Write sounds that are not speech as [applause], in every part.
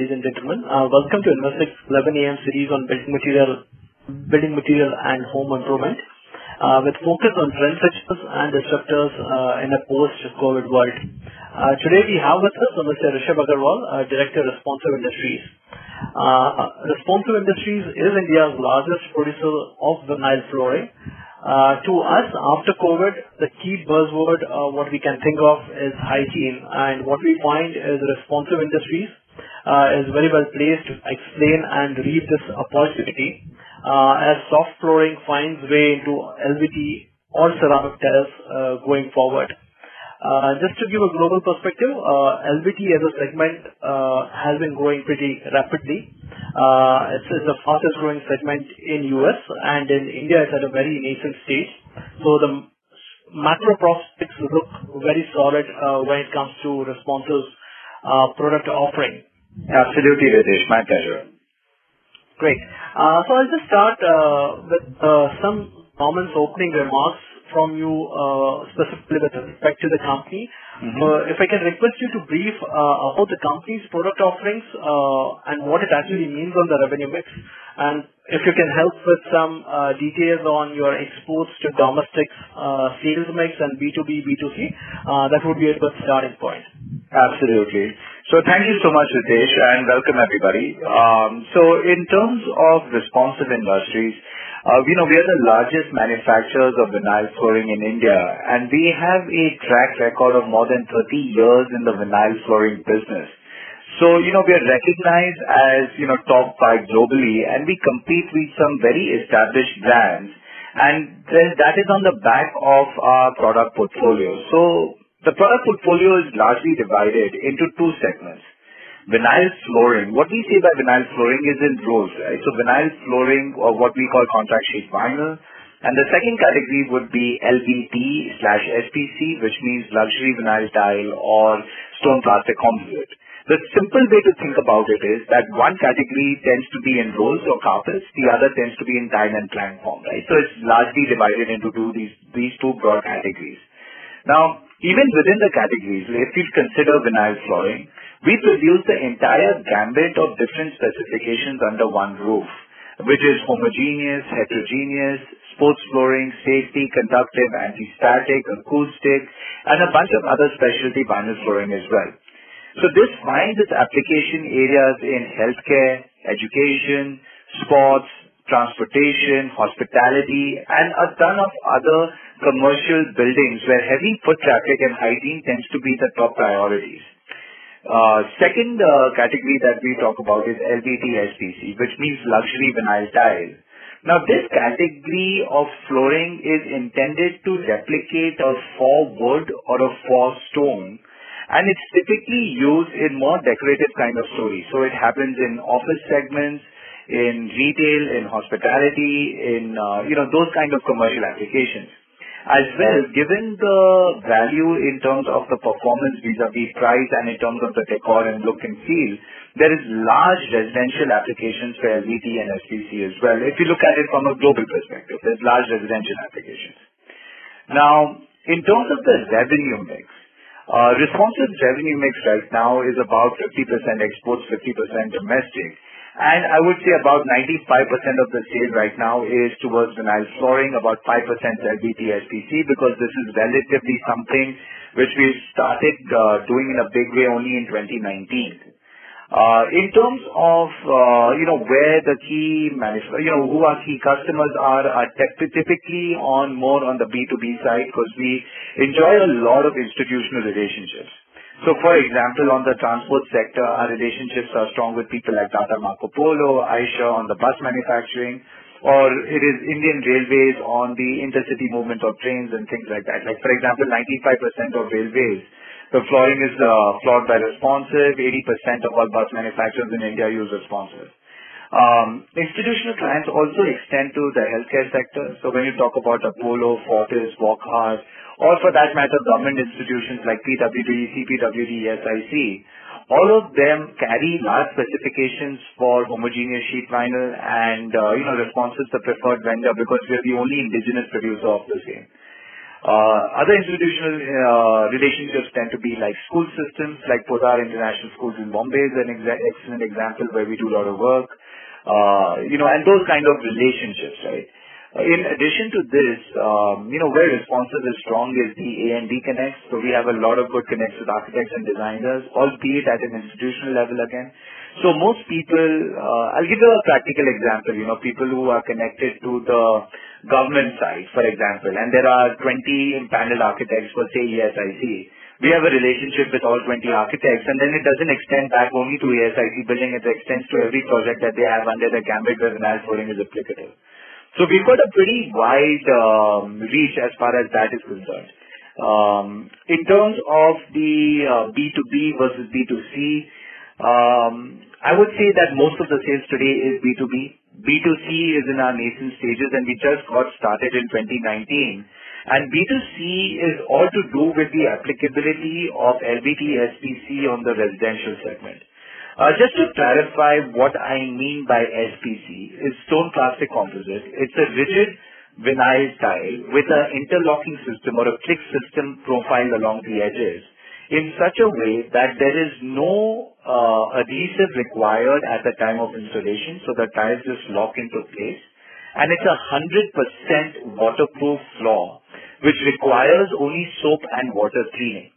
ladies and gentlemen. Uh, Welcome to Investec's 11 A.M. series on building material building material and home improvement, uh, with focus on trendsetters and disruptors in a post-COVID world. Today we have with us Mr. Rishabh Agarwal, Director, Responsive Industries. Responsive Industries is India's largest producer of vinyl flooring. Uh, To us, after COVID, the key buzzword what we can think of is hygiene. And what we find is Responsive Industries Uh, is very well placed to explain and read this opportunity uh, as soft flooring finds way into LVT or ceramic tiles uh, going forward. Just to give a global perspective, LVT as a segment has been growing pretty rapidly. It's the fastest growing segment in U.S., and in India it's at a very nascent stage. So the macro prospects look very solid when it comes to Responsive's product offering. Absolutely, Ritesh. My pleasure. Great. Uh, so I'll just start uh, with uh, some comments, opening remarks from you, specifically with respect to the company. Mm-hmm. If I can request you to brief about the company's product offerings, and what it actually means on the revenue mix. And if you can help with some details on your exports to domestic sales mix and B2B, B2C, that would be a good starting point. Absolutely. So thank you so much, Ritesh, and welcome everybody. Um, so in terms of Responsive Industries, uh, you know, we are the largest manufacturers of vinyl flooring in India, and we have a track record of more than 30 years in the vinyl flooring business. So, you know, we are recognized as you know, top five globally, and we compete with some very established brands, and that is on the back of our product portfolio. The product portfolio is largely divided into two segments. Vinyl flooring. What we say by vinyl flooring is in rows. Right? So vinyl flooring or what we call contract sheet vinyl. And the second category would be LVT slash SPC, which means luxury vinyl tile or stone plastic composite. The simple way to think about it is that one category tends to be in rolls or carpets, the other tends to be in tile and plank form. Right? So it's largely divided into two, these these two broad categories. Even within the categories, if you consider vinyl flooring, we produce the entire gamut of different specifications under one roof, which is homogeneous, heterogeneous, sports flooring, safety, conductive, anti-static, acoustic, and a bunch of other specialty vinyl flooring as well. So this finds its application areas in healthcare, education, sports, transportation, hospitality, and a ton of other commercial buildings where heavy foot traffic and hygiene tends to be the top priorities. Uh, second uh, category that we talk about is LVT/SPC, which means luxury vinyl tile. Now, this category of flooring is intended to replicate a faux wood or a faux stone, and it's typically used in more decorative kind of stories. So it happens in office segments, in retail, in hospitality, in uh, you know, those kind of commercial applications. As well, given the value in terms of the performance vis-à-vis price and in terms of the decor and look and feel, there is large residential applications for LVT and SPC as well. If you look at it from a global perspective, there's large residential applications. Now, in terms of the revenue mix, uh, Responsive's revenue mix right now is about 50% exports, 50% domestic. I would say about 95% of the sale right now is towards vinyl flooring, about 5% LVT/SPC, because this is relatively something which we started uh, doing in a big way only in 2019. Uh, in terms of uh, you know, where the key you know, who our key customers are are typically on more on the B2B side, because we enjoy a lot of institutional relationships. So for example, on the transport sector, our relationships are strong with people like Tata Marcopolo, Eicher on the bus manufacturing, or it is Indian Railways on the intercity movement of trains and things like that. Like for example, 95% of railways, the flooring is uh, floored by Responsive. 80% of all bus manufacturers in India use Responsive. Um, institutional clients also extend to the healthcare sector. So when you talk about Apollo, Fortis, Wockhardt, or for that matter, government institutions like PWD, CPWD, SIC, all of them carry large specifications for homogeneous sheet vinyl and uh, Responsive's the preferred vendor because we are the only indigenous producer of the same. Uh, other institutional uh, relationships tend to be like school systems, like Podar International Schools in Bombay is an excellent example where we do a lot of work. Uh, you know, and those kind of relationships, right? Uh, in addition to this, um, you know, where Responsive is strong is the A&D connects. So we have a lot of good connects with architects and designers, albeit at an institutional level again. So most people, uh, I'll give you a practical example. You know, people who are connected to the government side, for example, and there are 20 panel architects for, say, ESIC. We have a relationship with all 20 architects, and then it doesn't extend back only to ESIC building. It extends to every project that they have under the gambit where vinyl flooring is applicable. So we've got a pretty wide um, reach as far as that is concerned. Um in terms of the uh, B2B versus B2C, um, I would say that most of the sales today is B2B. B2C is in our nascent stages, and we just got started in 2019. And B2C is all to do with the applicability of LVT SPC on the residential segment. Uh, just to clarify what I mean by SPC, it's stone plastic composite. It's a rigid vinyl tile with an interlocking system or a click system profile along the edges in such a way that there is no uh, adhesive required at the time of installation. So the tiles just lock into place. And it's a 100% waterproof floor, which requires only soap and water cleaning.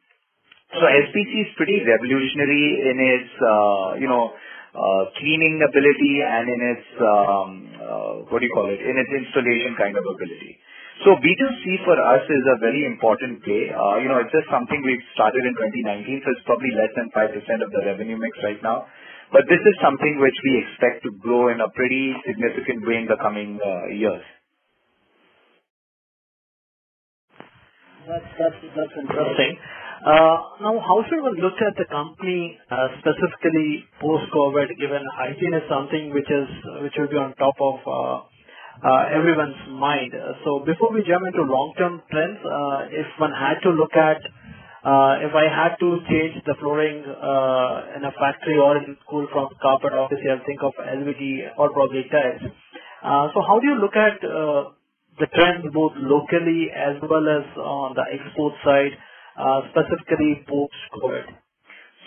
So SPC is pretty revolutionary in its uh you know uh cleaning ability and in its, what do you call it, in its installation kind of ability. So B2C for us is a very important play. Uh you know, it's just something we've started in 2019, so it's probably less than 5% of the revenue mix right now. But this is something which we expect to grow in a pretty significant way in the coming years. That's interesting. Uh, now, how should one look at the company uh, specifically post-COVID, given hygiene is something which is, which will be on top of uh, everyone's mind? So before we jump into long-term trends, if one had to look at, if I had to change the flooring in a factory or in school from carpet, obviously, I'll think of LVT or probably tiles. So how do you look at the trends both locally as well as on the export side, Uh, specifically post-COVID?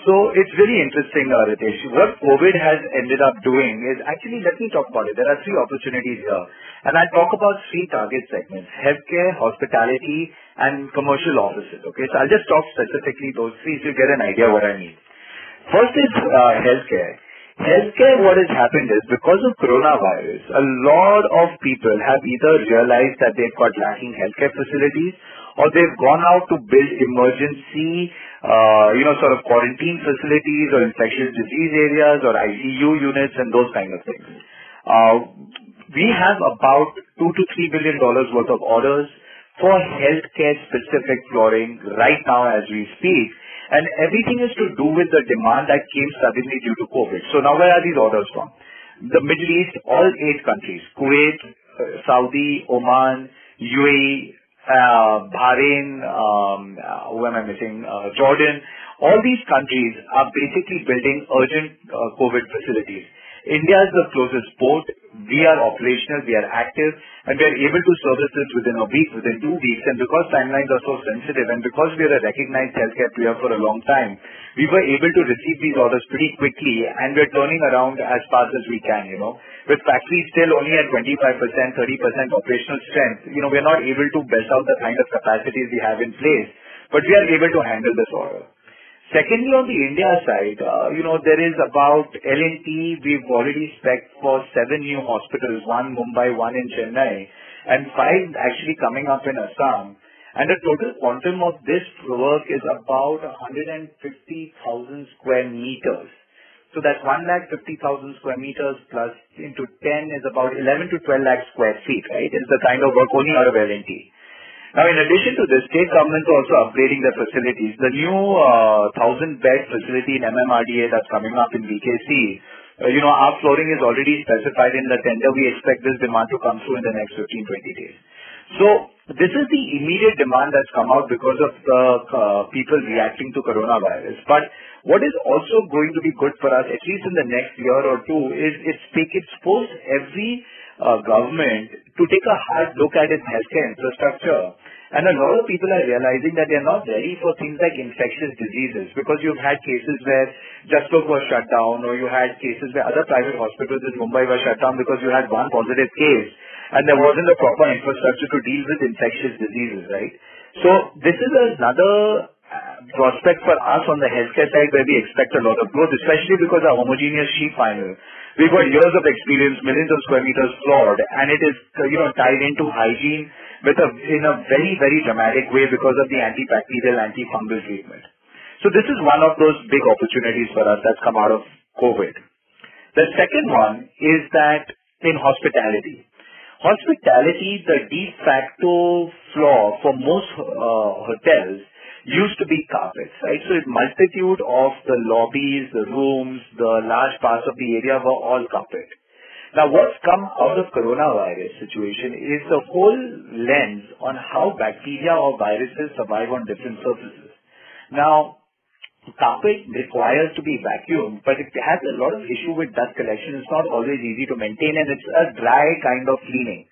So it's very interesting, uh, Ritesh. What COVID has ended up doing is actually, let me talk about it. There are three opportunities here. And I'll talk about three target segments: healthcare, hospitality, and commercial offices. Okay? So I'll just talk specifically those three you get an idea what I mean. First is uh, healthcare. Healthcare, what has happened is because of coronavirus, a lot of people have either realized that they've got lacking healthcare facilities or they've gone out to build emergency uh, you know, sort of quarantine facilities or infectious disease areas or ICU units and those kind of things. We have about $2 billion-$3 billion worth of orders for healthcare-specific flooring right now as we speak. And everything is to do with the demand that came suddenly due to COVID. So now, where are these orders from? The Middle East, all eight countries: Kuwait, Saudi, Oman, UAE, Uh, Bahrain, um, who am I missing? Uh, Jordan. All these countries are basically building urgent uh, COVID facilities. India is the closest port. We are operational. We are active. And we are able to service this within a week, within two weeks. And because timelines are so sensitive and because we are a recognized healthcare player for a long time, we were able to receive these orders pretty quickly. And we're turning around as fast as we can. With factories still only at 25%, 30% operational strength, you know, we're not able to best out the kind of capacities we have in place. But we are able to handle this order. Secondly, on the India side, uh, you know, there is about L&T. We've already specced for seven new hospitals: one Mumbai, one in Chennai, and five actually coming up in Assam. And the total quantum of this work is about 150,000 sq m. So that's 150,000 square meters plus into 10 is about 11 lakh-12 lakh sq ft, right? It's the kind of work only out of L&T. Now, in addition to this, state governments are also upgrading their facilities. The new 1,000-bed facility in MMRDA that's coming up in BKC, uh, you know, our flooring is already specified in the tender. We expect this demand to come through in the next 15, 20 days. So this is the immediate demand that's come out because of the people reacting to coronavirus. But what is also going to be good for us, at least in the next year or two, is it's forced every government to take a hard look at its healthcare infrastructure And a lot of people are realizing that they're not ready for things like infectious diseases because you've had cases where Jaslok was shut down or you had cases where other private hospitals in Mumbai were shut down because you had one positive case and there wasn't a proper infrastructure to deal with infectious diseases, right? So this is another uh, prospect for us on the healthcare side where we expect a lot of growth, especially because our homogeneous sheet vinyl. We've got years of experience, millions of square meters floored, and it is, uh, you know, tied into hygiene with a, in a very, very dramatic way because of the antibacterial, antifungal treatment. So this is one of those big opportunities for us that's come out of COVID. The second one is that in hospitality. Hospitality, the de facto floor for most uh, hotels used to be carpets, right? So a multitude of the lobbies, the rooms, the large parts of the area were all carpet. Now, what's come out of coronavirus situation is the whole lens on how bacteria or viruses survive on different surfaces. Now, carpet requires to be vacuumed, but it has a lot of issue with dust collection. It's not always easy to maintain, and it's a dry kind of cleaning.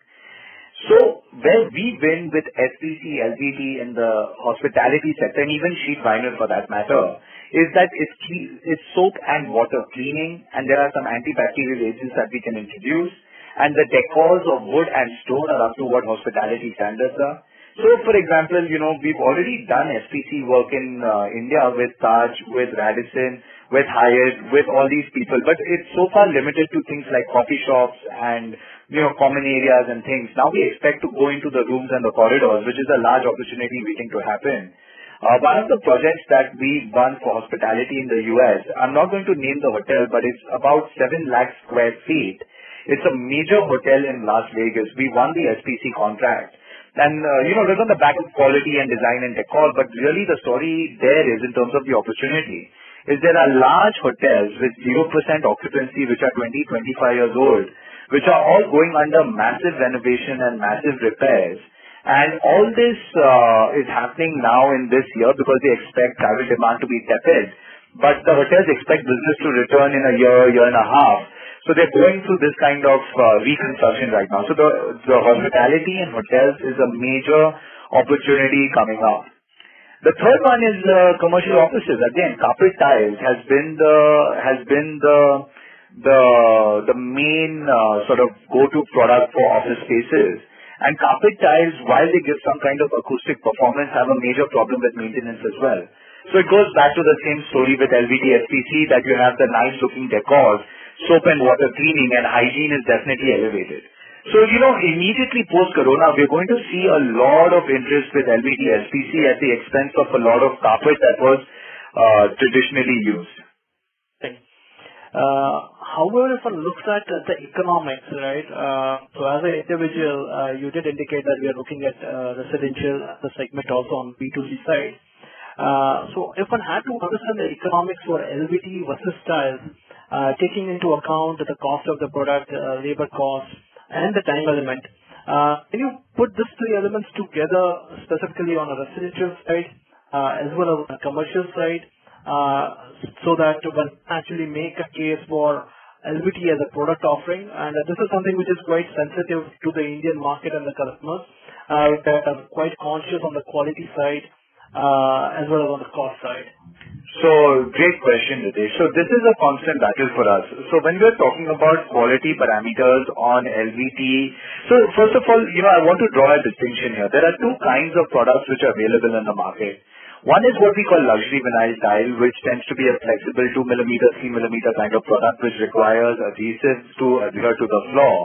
So where we win with SPC, LVT in the hospitality sector, and even sheet vinyl for that matter, is that it's, it's soap and water cleaning, and there are some antibacterial agents that we can introduce, and the decors of wood and stone are up to what hospitality standards are. So, for example, you know, we've already done SPC work in uh, India with Taj, with Radisson, with Hyatt, with all these people, but it's so far limited to things like coffee shops and, you know, common areas and things. Now we expect to go into the rooms and the corridors, which is a large opportunity waiting to happen. Uh, one of the projects that we won for hospitality in the U.S., I'm not going to name the hotel, but it's about 7 lakh square feet. It's a major hotel in Las Vegas. We won the SPC contract. And, uh, you know, it was on the back of quality and design and decor, but really the story there is in terms of the opportunity is there are large hotels with 0% occupancy which are 20, 25 years old, which are all going under massive renovation and massive repairs. And all this uh, is happening now in this year because they expect travel demand to be tepid. But the hotels expect business to return in a year, year and a half. So they're going through this kind of uh, reconstruction right now. So the, the hospitality and hotels is a major opportunity coming up. The third one is uh, commercial offices. Again, carpet tiles has been the has been the the the main uh, sort of go-to product for office spaces. And carpet tiles, while they give some kind of acoustic performance, have a major problem with maintenance as well. So it goes back to the same story with LVT SPC that you have the nice looking decor, soap and water cleaning and hygiene is definitely elevated. So, you know, immediately post-corona, we're going to see a lot of interest with LVT SPC at the expense of a lot of carpet that was uh, traditionally used. Uh, however, if one looks at the economics, right, uh, so as an individual, uh, you did indicate that we are looking at uh, residential uh, segment also on B2C side. Uh, so if one had to understand the economics for LVT versus tiles, taking into account the cost of the product, labor cost, and the time element, can you put these three elements together specifically on a residential side, as well as a commercial side, so that one actually make a case for LVT as a product offering. And this is something which is quite sensitive to the Indian market and the customers uh, that are quite conscious on the quality side uh, as well as on the cost side. So great question, Ritesh. So this is a constant battle for us. So when we're talking about quality parameters on LVT, so first of all, you know, I want to draw a distinction here. There are two kinds of products which are available in the market. One is what we call luxury vinyl tile, which tends to be a flexible 2 millimeter, 3 millimeter kind of product, which requires adhesives to adhere to the floor.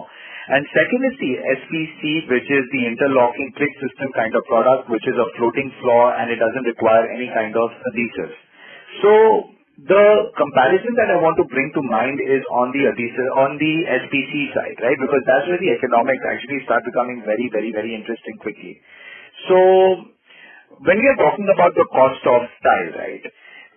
And second is the SPC, which is the interlocking click system kind of product, which is a floating floor and it doesn't require any kind of adhesives. So the comparison that I want to bring to mind is on the adhesive, on the SPC side, right? Because that's where the economics actually start becoming very, very, very interesting quickly. So when we are talking about the cost of tile, right?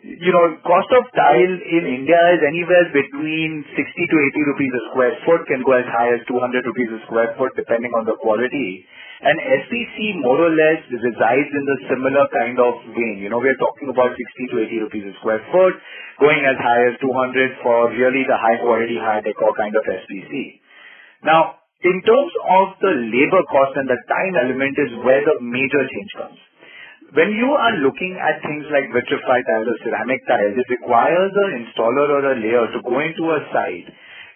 You know, cost of tile in India is anywhere between 60 to 80 rupees a square foot, can go as high as 200 rupees a square foot depending on the quality. And SPC more or less resides in the similar kind of vein. You know, we're talking about 60 to 80 rupees a square foot, going as high as 200 for really the high quality, high decor kind of SPC. Now, In terms of the labor cost and the time element is where the major change comes. When you are looking at things like vitrified tiles or ceramic tiles, it requires an installer or a layer to go into a site,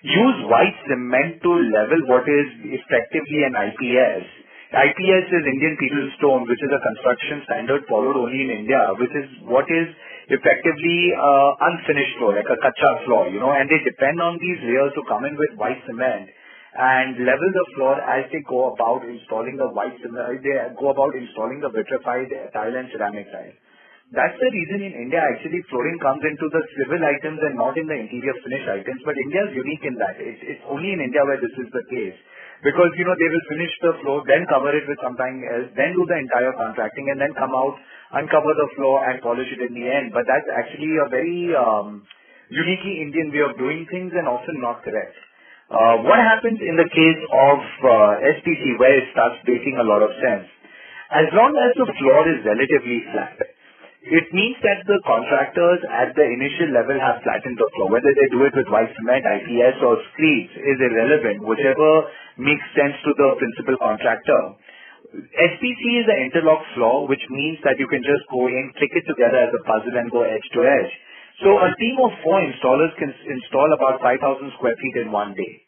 use white cement to level what is effectively an IPS. IPS is Indian Patent Stone, which is a construction standard followed only in India, which is what is effectively uh, unfinished floor, like a kacha floor, you know, and they depend on these layers to come in with white cement and level the floor as they go about installing the white cement, they go about installing the vitrified tile and ceramic tile. That's the reason in India actually flooring comes into the civil items and not in the interior finish items. But India is unique in that. It's, it's only in India where this is the case. Because, you know, they will finish the floor, then cover it with something else, then do the entire contracting and then come out, uncover the floor and polish it in the end. But that's actually a very um, uniquely Indian way of doing things and often not correct. Uh, what happens in the case of uh, SPC where it starts making a lot of sense? As long as the floor is relatively flat, it means that the contractors at the initial level have flattened the floor. Whether they do it with white cement, IPS or screeds is irrelevant, whichever makes sense to the principal contractor. SPC is an interlock floor, which means that you can just go in, click it together as a puzzle and go edge to edge. So a team of four installers can install about 5,000 square feet in one day.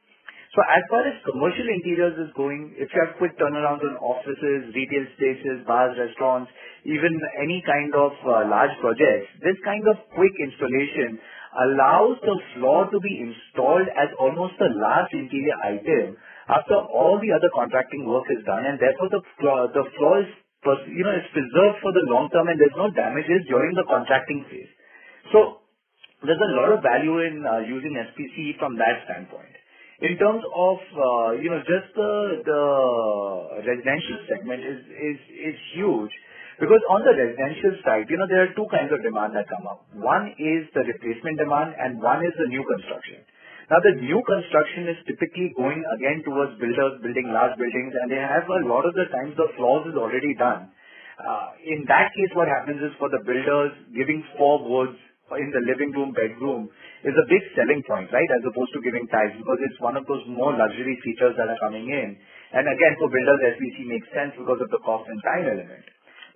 So as far as commercial interiors is going, if you have quick turnarounds on offices, retail spaces, bars, restaurants, even any kind of uh, large projects, this kind of quick installation allows the floor to be installed as almost the last interior item after all the other contracting work is done and therefore the floor, is preserved for the long term and there's no damages during the contracting phase. So there's a lot of value in uh, using SPC from that standpoint. In terms of, uh, you know, just the residential segment is huge because on the residential side, you know, there are two kinds of demand that come up. One is the replacement demand and one is the new construction. Now, the new construction is typically going again towards builders building large buildings, and they have a lot of the times the floors is already done. Uh, in that case, what happens is for the builders, giving four in the living room, bedroom is a big selling point, right? As opposed to giving tiles because it's one of those more luxury features that are coming in. And again, for builders, SPC makes sense because of the cost and time element.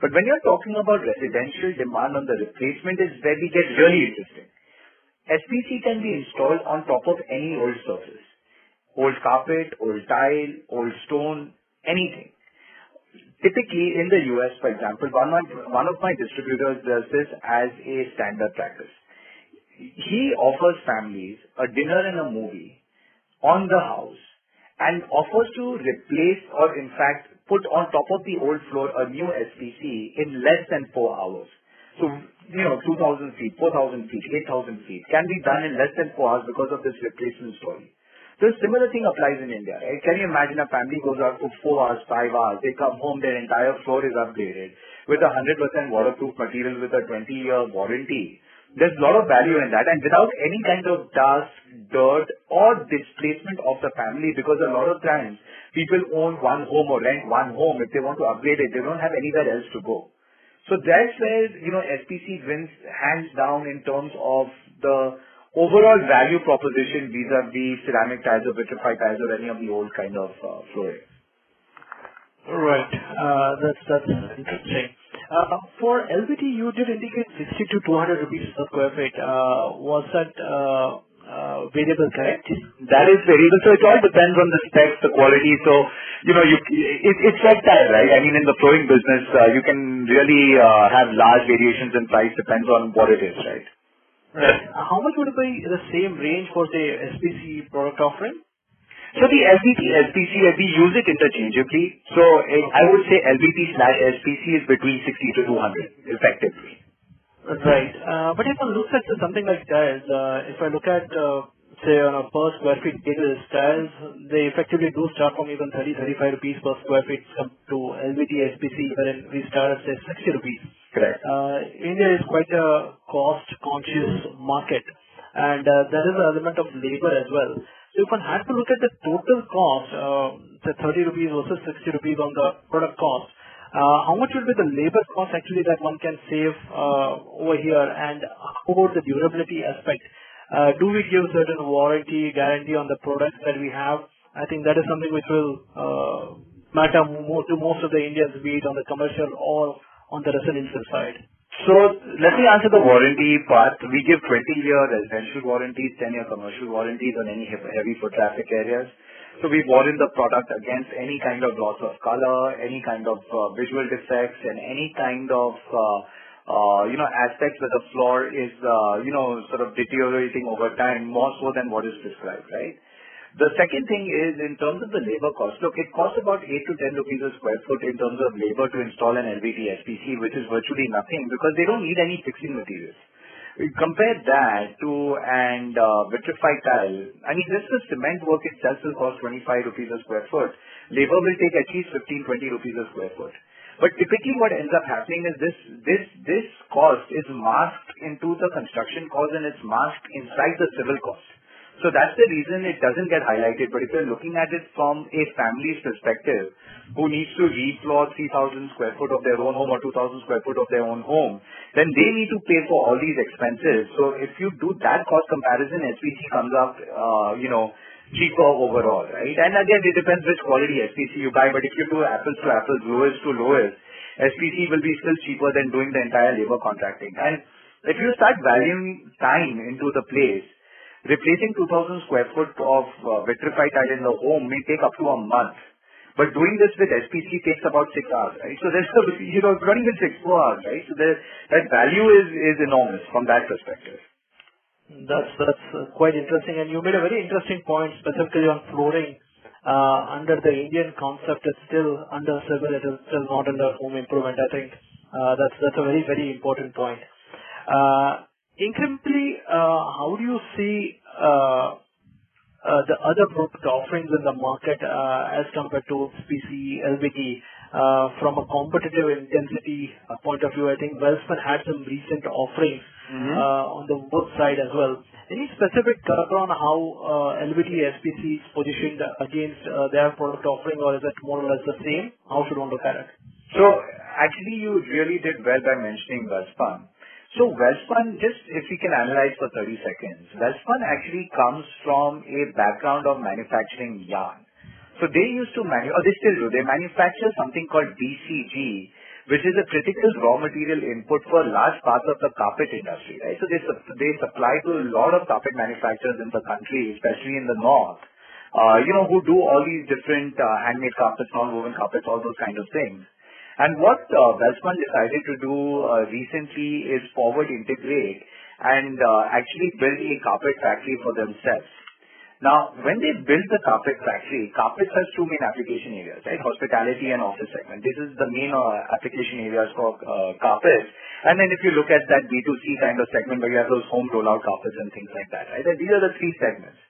But when you're talking about residential demand on the replacement is where we get really interesting. SPC can be installed on top of any old surface. Old carpet, old tile, old stone, anything. Typically, in the U.S., for example, one of, one of my distributors does this as a standard practice. He offers families a dinner and a movie on the house and offers to replace or in fact put on top of the old floor a new SPC in less than four hours. So, you know, 2,000 feet, 4,000 feet, 8,000 feet can be done in less than four hours because of this replacement story. A similar thing applies in India, right? Can you imagine a family goes out for four hours, five hours, they come home, their entire floor is upgraded with a 100% waterproof material with a 20-year warranty. There's a lot of value in that and without any kind of dust, dirt or displacement of the family because a lot of times people own one home or rent one home. If they want to upgrade it, they don't have anywhere else to go. So that's where, you know, SPC wins hands down in terms of the overall value proposition vis-a-vis ceramic tiles or vitrified tiles or any of the old kind of uh, flooring? Right. Uh, that's that's interesting. Uh, for LVT, you did indicate 60 to 200 rupees per square feet. Uh, was that uh, uh, variable correct? That is variable. So it all depends on the specs, the quality. So you know, you it, it's like that, right? I mean, in the flooring business, uh, you can really uh, have large variations in price. Depends on what it is, right? Right. How much would it be the same range for, say, SPC product offering? So the LVT, SPC, we use it interchangeably. So eh, I would say LVT slash SPC is between 60 to 200 effectively. Right. Uh, but if I look at something like that, uh, if I look at, uh, say, on a per square feet basis, tiles, they effectively do start from even 30, 35 rupees per square feet to LVT, SPC, wherein we start at, say, 60 rupees. Correct. Uh, India is quite a cost-conscious market, and uh, there is an element of labor as well. So if one had to look at the total cost, uh, say 30 rupees versus 60 rupees on the product cost, uh, how much will be the labor cost actually that one can save uh, over here, and how about the durability aspect? Uh, do we give certain warranty guarantee on the products that we have, I think that is something which will uh, matter more to most of the Indians, be it on the commercial or on the residential side. So let me answer the warranty part. We give 20-year residential warranties, 10-year commercial warranties on any heavy foot traffic areas. So we warrant the product against any kind of loss of color, any kind of uh, visual defects, and any kind of uh, you know aspects where the floor is uh, you know sort of deteriorating over time more so than what is described, right? The second thing is in terms of the labor cost. Look, it costs about 8 to 10 rupees a square foot in terms of labor to install an LVT SPC, which is virtually nothing because they don't need any fixing materials. We compare that to and uh, vitrified tile. I mean, just the cement work itself will cost 25 rupees a square foot. Labor will take at least 15, 20 rupees a square foot. But typically what ends up happening is this, this, this cost is masked into the construction cost and it's masked inside the civil cost. So that's the reason it doesn't get highlighted. But if you're looking at it from a family's perspective, who needs to refloor 3,000 square foot of their own home or 2,000 square foot of their own home, then they need to pay for all these expenses. So if you do that cost comparison, SPC comes up, uh, you know, cheaper overall, right? And again, it depends which quality SPC you buy, but if you do apples to apples, lowest to lowest, SPC will be still cheaper than doing the entire labor contracting. And if you start valuing time into the place, Replacing 2,000 square foot of uh, vitrified tile in the home may take up to a month. But doing this with SPC takes about six hours, right? So there's, [laughs] you know, running in six, four hours, right? So that value is, is enormous from that perspective. That's, that's uh, quite interesting. And you made a very interesting point specifically on flooring. Uh, under the Indian concept, it's still under civil, it is still not under home improvement. I think uh, that's that's a very very important point. Incrementally, how do you see the other product offerings in the market as compared to SPC, LVT? Uh, from a competitive intensity point of view, I think Welspun had some recent offerings mm-hmm. Uh, on the wood side as well. Any specific color on how uh, LVT SPC is positioned against their product offering, or is it more or less the same? How should one look at it? So actually, you really did well by mentioning Welspun. So Welspun, just if we can analyze for 30 seconds, Welspun actually comes from a background of manufacturing yarn. So they used to manu- or they still do, they manufacture something called BCF, which is a critical raw material input for large parts of the carpet industry, right? So they, they supply to a lot of carpet manufacturers in the country, especially in the north, uh, you know, who do all these different uh, handmade carpets, non-woven carpets, all those kind of things. And what uh, Welspun decided to do uh, recently is forward integrate and uh, actually build a carpet factory for themselves. Now, when they built the carpet factory, carpets has two main application areas, right? Hospitality and office segment. This is the main uh, application areas for uh, carpets. And then if you look at that B2C kind of segment where you have those home rollout carpets and things like that, right? And these are the three segments.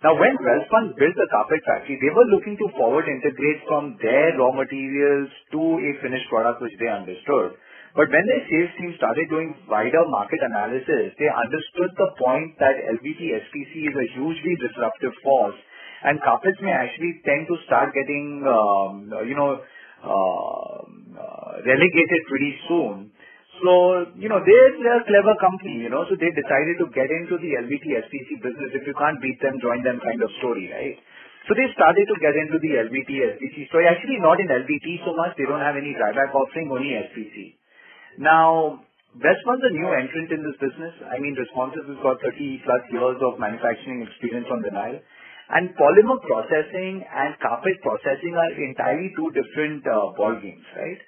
Now, when Welspun built the carpet factory, they were looking to forward integrate from their raw materials to a finished product which they understood. But when their sales team started doing wider market analysis, they understood the point that LVT SPC is a hugely disruptive force and carpets may actually tend to start getting, um, you know, uh, uh, relegated pretty soon. So, you know, they're, they're a clever company, you know, so they decided to get into the LVT SPC business. If you can't beat them, join them kind of story, right? So they started to get into the LVT SPC story. Actually, not in LVT so much. They don't have any dryback offering, only SPC. Now, Welspun's a new entrant in this business. I mean, Responsive has got 30 plus years of manufacturing experience on vinyl. And polymer processing and carpet processing are entirely two different uh, ball games, right?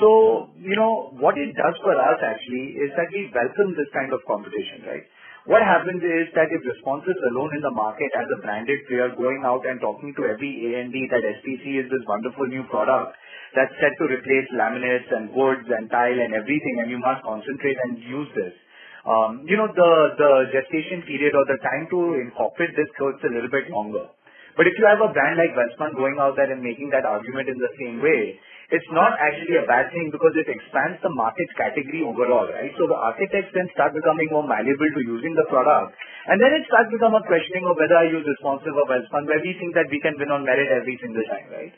So, you know, what it does for us actually is that we welcome this kind of competition, right? What happens is that if Responsive alone in the market as a branded player going out and talking to every A&D that SPC is this wonderful new product that's set to replace laminates and woods and tile and everything and you must concentrate and use this. Um, you know, the, the gestation period or the time to incorporate this goes a little bit longer. But if you have a brand like Welspun going out there and making that argument in the same way, it's not actually a bad thing because it expands the market category overall, right? So the architects then start becoming more malleable to using the product. And then it starts become a questioning of whether I use responsive or Welspun, where we think that we can win on merit every single time, right?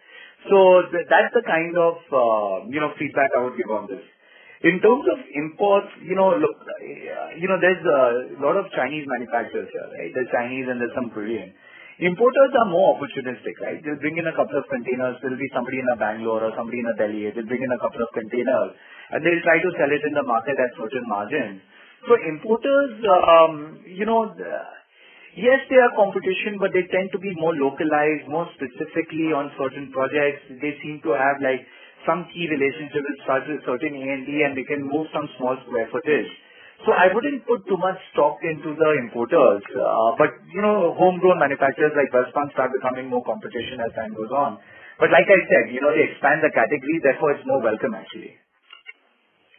So th- that's the kind of, uh, you know, feedback I would give on this. In terms of imports, you know, look, you know, there's a lot of Chinese manufacturers here, right? There's Chinese and there's some Korean. Importers are more opportunistic, right? They'll bring in a couple of containers. There'll be somebody in a Bangalore or somebody in a Delhi. They'll bring in a couple of containers, and they'll try to sell it in the market at certain margins. So importers, um, you know, yes, they are competition, but they tend to be more localized, more specifically on certain projects. They seem to have, like, some key relationship with certain A&D, and they can move some small square footage. So I wouldn't put too much stock into the importers. Uh, but, you know, homegrown manufacturers like Welspun start becoming more competition as time goes on. But like I said, you know, they expand the category, therefore it's more welcome, actually.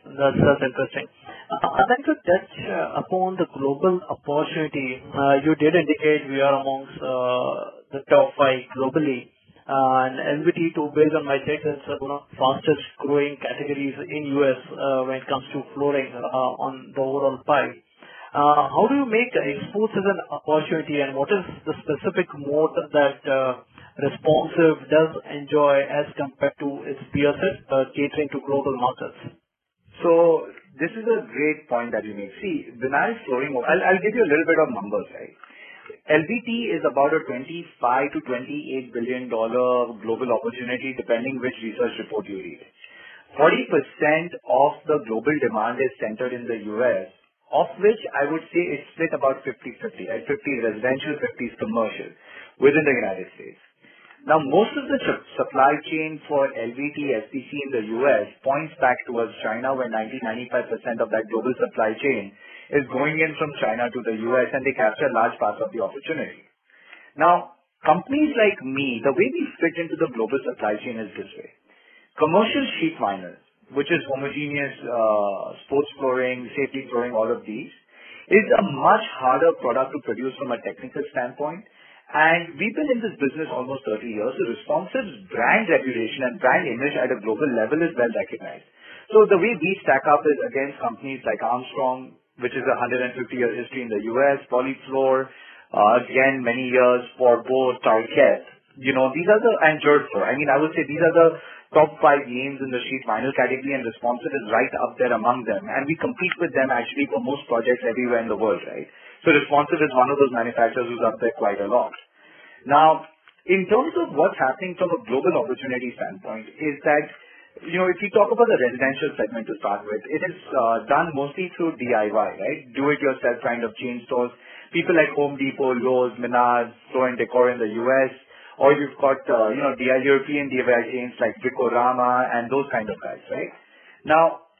That's, that's interesting. I'd like to touch uh, upon the global opportunity. Uh, you did indicate we are amongst the top five globally. And LVT, too, based on my checks, it's one of the fastest growing categories in U.S., uh, when it comes to flooring, uh, on the overall pie. Uh, how do you make exports as an opportunity, and what is the specific moat that Responsive does enjoy as compared to its peers, catering to global markets? So this is a great point that you make. See, vinyl flooring. I'll give you a little bit of numbers, right? LVT is about a $25 billion-$28 billion global opportunity, depending which research report you read. 40% of the global demand is centered in the U.S., of which I would say it's split about 50/50, right? Uh, 50 is residential, 50 is commercial within the United States. Now, most of the supply chain for LVT, SPC in the U.S. points back towards China, where 90%-95% of that global supply chain is going in from China to the U.S., and they capture large parts of the opportunity. Now, companies like me, the way we fit into the global supply chain is this way: commercial sheet vinyl, which is homogeneous, uh, sports flooring, safety flooring, all of these, is a much harder product to produce from a technical standpoint. And we've been in this business almost 30 years. So Responsive's brand reputation and brand image at a global level is well recognized. So the way we stack up is against companies like Armstrong, which is a 150-year history in the U.S., Polyflor, uh, again, many years Forbo Tarkett. You know, these are the... And Gerflor. I mean, I would say these are the top five names in the sheet vinyl category, and Responsive is right up there among them. And we compete with them actually for most projects everywhere in the world, right? So Responsive is one of those manufacturers who's up there quite a lot. Now, in terms of what's happening from a global opportunity standpoint, is that, if you talk about the residential segment to start with, it is uh, done mostly through DIY, right? Do-it-yourself kind of chain stores. People like Home Depot, Lowe's, Menards, Floor & Decor in the U.S., or you've got, uh, you know, DIY, European DIY chains like Bricorama and those kind of guys, right? Now,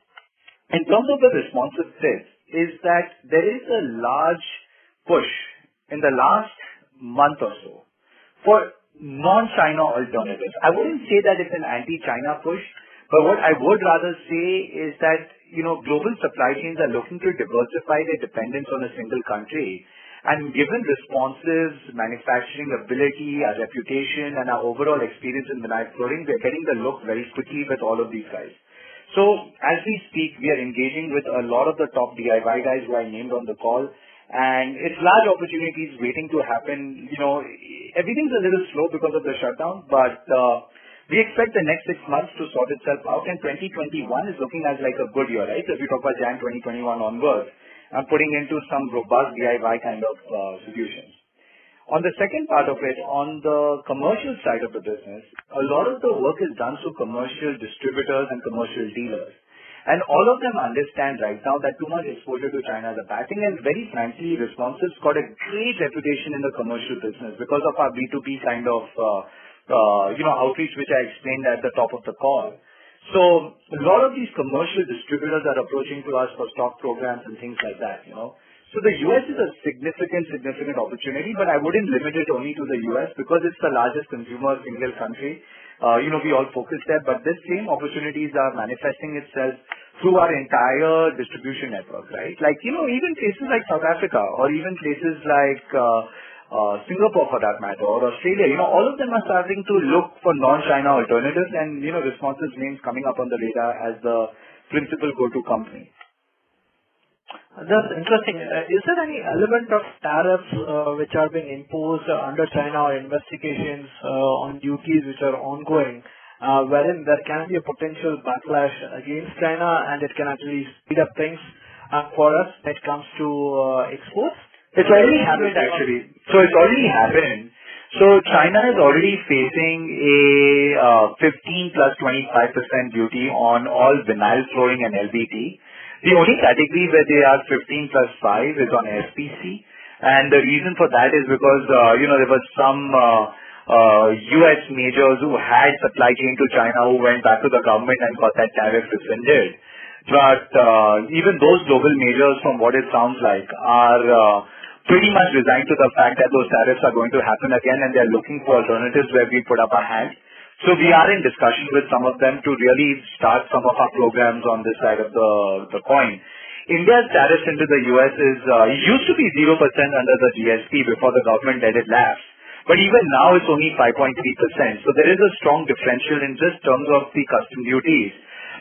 in terms of the response to this, is that there is a large push in the last month or so for non-China alternatives. I wouldn't say that it's an anti-China push, what I would rather say is that, you know, global supply chains are looking to diversify their dependence on a single country. And given Responsive's manufacturing ability, our reputation, and our overall experience in vinyl flooring, we're getting the look very quickly with all of these guys. So as we speak, we are engaging with a lot of the top DIY guys who I named on the call, and it's large opportunities waiting to happen. You know, everything's a little slow because of the shutdown, but uh, we expect the next six months to sort itself out, and 2021 is looking as like a good year, right? So if you talk about January 2021 onwards, I'm putting into some robust DIY kind of uh, solutions. On the second part of it, on the commercial side of the business, a lot of the work is done through commercial distributors and commercial dealers. And all of them understand right now that too much exposure to China is a bad thing. And very frankly, Responsive's got a great reputation in the commercial business because of our B2B kind of, know, Uh, outreach, which I explained at the top of the call. So a lot of these commercial distributors are approaching to us for stock programs and things like that, you know. So the U.S. is a significant, significant opportunity, but I wouldn't limit it only to the U.S. because it's the largest consumer single country. Uh, you know, we all focus there, but the same opportunities are manifesting itself through our entire distribution network, right? Like, you know, even places like South Africa or even places like, uh, Uh, Singapore, for that matter, or Australia, you know, all of them are starting to look for non-China alternatives, and, you know, Responsive's name is coming up on the radar as the principal go-to company. That's interesting. Uh, Is there any element of tariffs, uh, which are being imposed under China or investigations, uh, on duties which are ongoing, uh, wherein there can be a potential backlash against China, and it can actually speed up things, for us when it comes to, exports? It's already happened, actually. So it's already happened. So China is already facing a uh, 15 plus 25% duty on all vinyl flooring and LVT. The only category where they are 15 plus 5 is on SPC. And the reason for that is because, uh, you know, there was some uh, U.S. majors who had supply chain to China who went back to the government and got that tariff rescinded. But even those global majors, from what it sounds like, are pretty much resigned to the fact that those tariffs are going to happen again, and they're looking for alternatives where we put up our hand. So we are in discussion with some of them to really start some of our programs on this side of the the coin. India's tariffs into the U.S. Is, uh, used to be 0% under the GSP before the government let it lapse. But even now, it's only 5.3%. So there is a strong differential in just terms of the custom duties.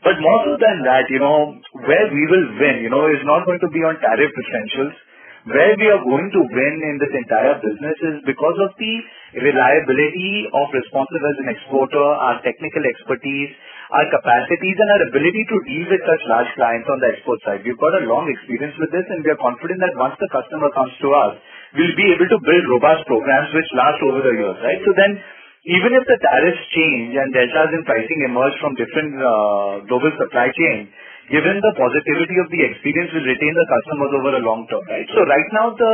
But more so than that, you know, where we will win, you know, is not going to be on tariff differentials. Where we are going to win in this entire business is because of the reliability of Responsive as an exporter, our technical expertise, our capacities, and our ability to deal with such large clients on the export side. We've got a long experience with this, and we are confident that once the customer comes to us, we'll be able to build robust programs which last over the years, right? So then, even if the tariffs change and deltas in pricing emerge from different uh, global supply chains, given the positivity of the experience, we'll retain the customers over a long term, right? So right now, the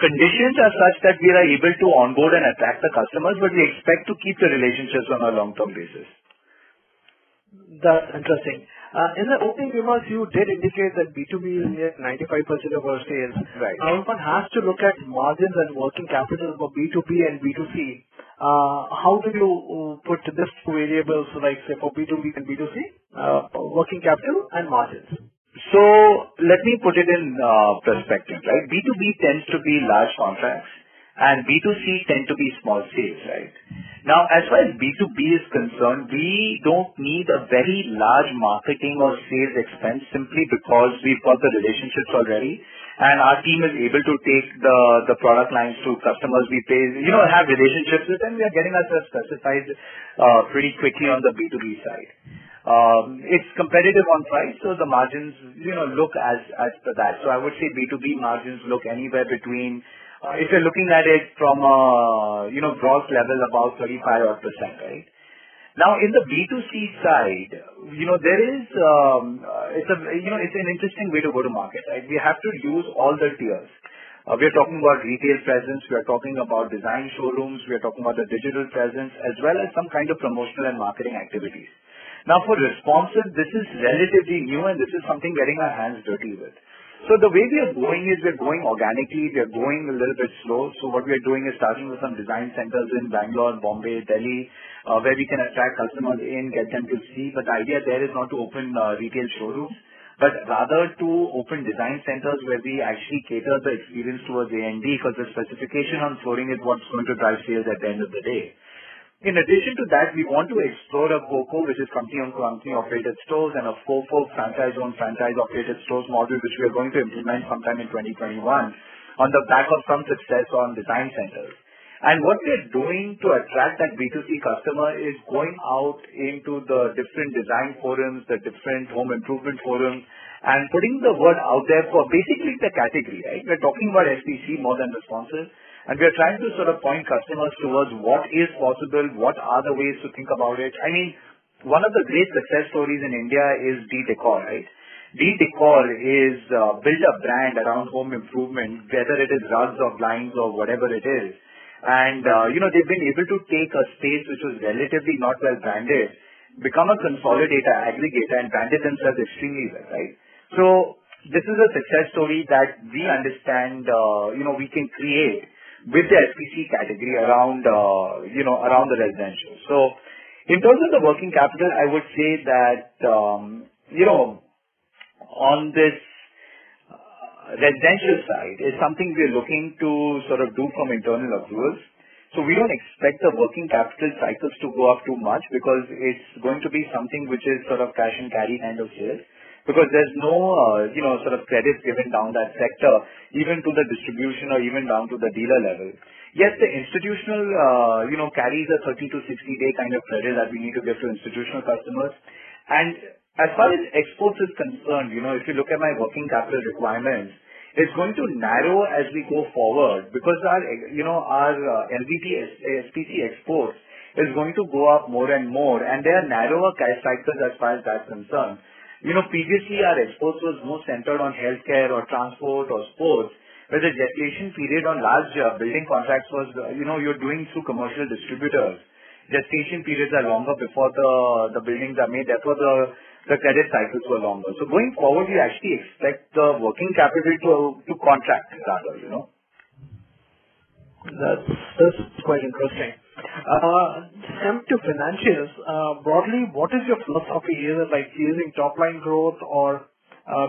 conditions are such that we are able to onboard and attract the customers, but we expect to keep the relationships on a long-term basis. That's interesting. Uh, in the opening remarks, you did indicate that B2B is near 95% of our sales. Right. Now, one has to look at margins and working capital for B2B and B2C, uh, how do you uh, put these two variables, like say for B2B and B2C, Uh, working capital and margins? So let me put it in uh, perspective, right? B2B tends to be large contracts, and B2C tend to be small sales, right? Now, as far as B2B is concerned, we don't need a very large marketing or sales expense simply because we've got the relationships already, and our team is able to take the product lines to customers we pay, you know, have relationships with, and we are getting ourselves specified uh, pretty quickly on the B2B side. Um, it's competitive on price, so the margins, you know, look as as per that. So I would say B2B margins look anywhere between, uh, if you're looking at it from a, you know, gross level, about 35%, right? Now, in the B2C side, you know, there is, um, uh, it's a, you know, it's an interesting way to go to market, right? We have to use all the tiers. Uh, we are talking about retail presence. We are talking about design showrooms. We are talking about the digital presence, as well as some kind of promotional and marketing activities. Now, for Responsive, this is relatively new, and this is something getting our hands dirty with. So the way we are going is we're going organically. We are going a little bit slow. So what we are doing is starting with some design centers in Bangalore, Bombay, Delhi, uh, where we can attract customers in, get them to see. But the idea there is not to open uh, retail showrooms, but rather to open design centers where we actually cater the experience towards A&D because the specification on flooring is what's going to drive sales at the end of the day. In addition to that, we want to explore a COCO, which is company-owned, company-operated stores, and a FOFO, franchise-owned, franchise-operated stores model, which we are going to implement sometime in 2021 on the back of some success on design centers. And what we are doing to attract that B2C customer is going out into the different design forums, the different home improvement forums, and putting the word out there for basically the category, right? We're talking about SPC more than Responsive, and we are trying to sort of point customers towards what is possible, what are the ways to think about it. I mean, one of the great success stories in India is D Decor, right? D Decor is uh, built a brand around home improvement, whether it is rugs or blinds or whatever it is. And, uh, you know, they've been able to take a space which was relatively not well branded, become a consolidator, aggregator, and brand it themselves extremely well, right? So this is a success story that we understand, uh, you know, we can create with the SPC category around, uh, you know, around the residential. So in terms of the working capital, I would say that, um, you know, on this uh, residential side is something we are looking to sort of do from internal approvals. So we don't expect the working capital cycles to go up too much because it's going to be something which is sort of cash and carry kind of sales because there's no, uh, you know, sort of credit given down that sector, even to the distribution or even down to the dealer level. Yes, the institutional, uh, you know, carries a 30 to 60-day kind of credit that we need to give to institutional customers. And as far as exports is concerned, you know, if you look at my working capital requirements, it's going to narrow as we go forward because our, you know, our uh, LVT SPC exports is going to go up more and more, and there are narrower cash cycles as far as that's concerned. You know, previously, our exports was more centered on healthcare or transport or sports, where the gestation period on large uh, building contracts was uh, you know, you're doing through commercial distributors. Gestation periods are longer before the buildings are made. Therefore, the credit cycles were longer. So going forward, we actually expect the working capital to contract rather. You know? That's quite interesting. Coming to financials, broadly, what is your philosophy here? Like using top-line growth or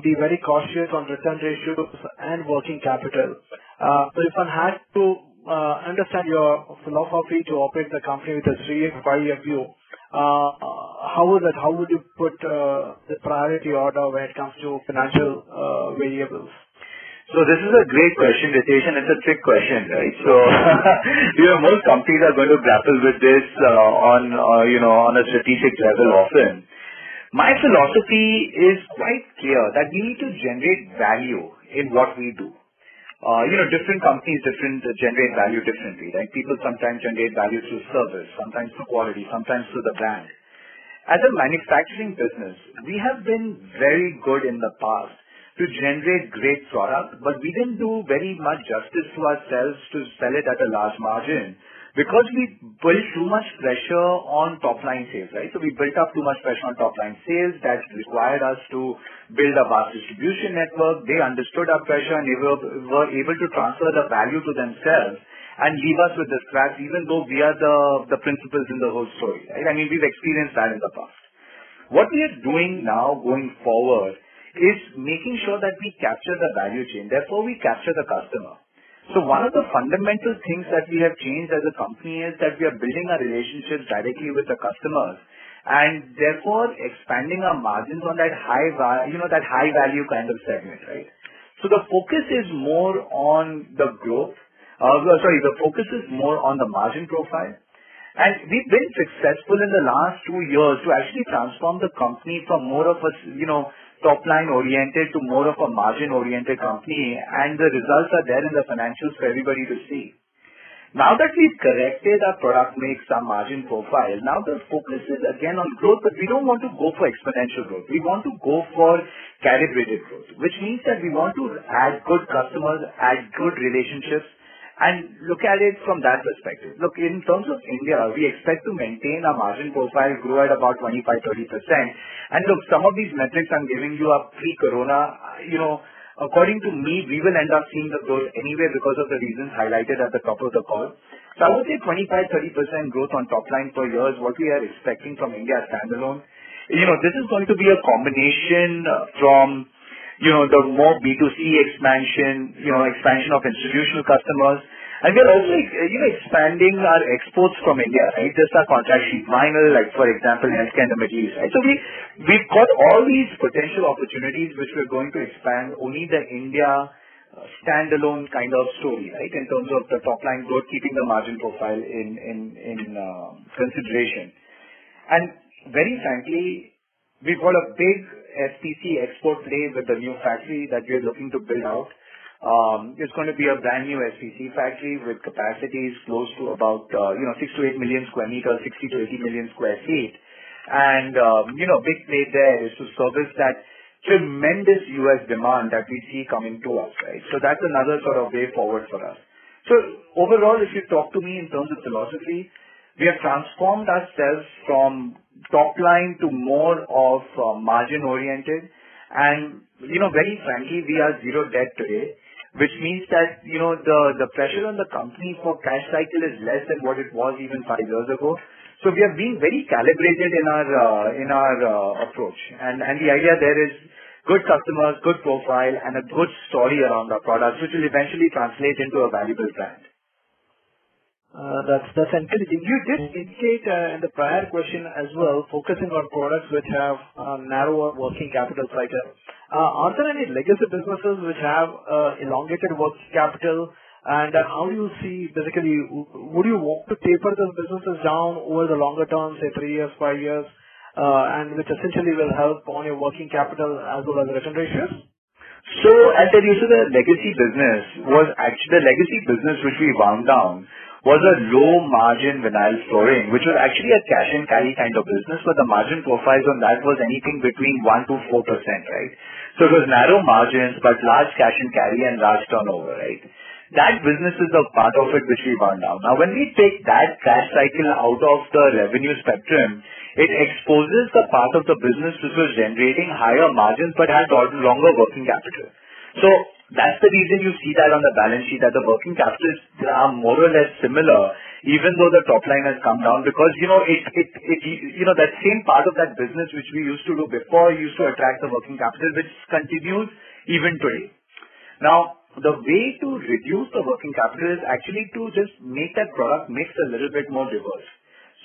be very cautious on return ratios and working capital? Uh so if one had to understand your philosophy to operate the company with a three to five-year view, uh uh how would that how would you put the priority order when it comes to financial variables? So this is a great question, Ritesh, and it's a trick question, right? So [laughs] you know, most companies are going to grapple with this on uh, you know on a strategic level often. My philosophy is quite clear that we need to generate value in what we do. Uh, you know, different companies different generate value differently, right? People sometimes generate value through service, sometimes through quality, sometimes through the brand. As a manufacturing business, we have been very good in the past to generate great product, but we didn't do very much justice to ourselves to sell it at a large margin because we built too much pressure on top-line sales, right? So we built up too much pressure on top-line sales. That required us to build a vast distribution network. They understood our pressure, and they were able to transfer the value to themselves and leave us with the scraps, even though we are the the principals in the whole story, right? I mean, we've experienced that in the past. What we are doing now going forward is making sure that we capture the value chain, therefore we capture the customer. So one of the fundamental things that we have changed as a company is that we are building our relationships directly with the customers and therefore expanding our margins on that high-value you know, that high value kind of segment, right? So the focus is more on the growth. Uh, Sorry, the focus is more on the margin profile. And we've been successful in the last two years to actually transform the company from more of a top-line oriented to more of a margin-oriented company, and the results are there in the financials for everybody to see. Now that we've corrected our product mix, our margin profile, now the focus is again on growth, but we don't want to go for exponential growth. We want to go for calibrated growth, which means that we want to add good customers, add good relationships, and look at it from that perspective. Look, in terms of India, we expect to maintain our margin profile, grow at about 25%-30%. And look, some of these metrics I'm giving you are pre-corona. You know, according to me, we will end up seeing the growth anyway because of the reasons highlighted at the top of the call. So I would say 25%-30% growth on top line per year is what we are expecting from India standalone. You know, this is going to be a combination from the more B2C expansion you know, expansion of institutional customers. And We are also you know, expanding our exports from India, right? Just our contract sheet vinyl, like for example, healthcare in the Middle East, right? We've got all these potential opportunities which we're going to expand only the India standalone kind of story, right? In terms of the top-line growth, keeping the margin profile in in, in uh, consideration. And very frankly, we've got a big SPC export play with the new factory that we are looking to build out. Um, it's going to be a brand-new SPC factory with capacities close to about uh, 6 million-8 million sq m, 60 million-80 million sq ft. A big play there is to service that tremendous U.S. demand that we see coming to us, right? So that's another sort of way forward for us. So overall, if you talk to me in terms of philosophy, we have transformed ourselves from top line to more of uh, margin-oriented. And you know very frankly, we are zero debt today, which means that you know the pressure on the company for cash cycle is less than what it was even five years ago. So we are being very calibrated in our uh, in our uh, approach. And the idea there is good customers, good profile, and a good story around our products, which will eventually translate into a valuable brand. Uh, that's encouraging. You did indicate uh, in the prior question as well, focusing on products which have a narrower working capital cycle. Are there any legacy businesses which have elongated working capital? And how do you see, basically, would you want to taper those businesses down over the longer term, say three years, five years, and which essentially will help on your working capital as well as return ratios? Legacy business was actually the legacy business which we wound down was a low margin vinyl flooring, which was actually a cash and carry kind of business, but the margin profiles on that was anything between 1 to 4%, right? So it was narrow margins, but large cash and carry and large turnover, right? That business is a part of it which we wound down. Now, when we take that cash cycle out of the revenue spectrum, it exposes the part of the business which was generating higher margins but had longer working capital. So that's the reason you see that on the balance sheet, that the working capitals are more or less similar, even though the top line has come down, because, you know, it, it, it, you know, that same part of that business which we used to do before used to attract the working capital, which continues even today. Now, the way to reduce the working capital is actually to just make that product mix a little bit more diverse.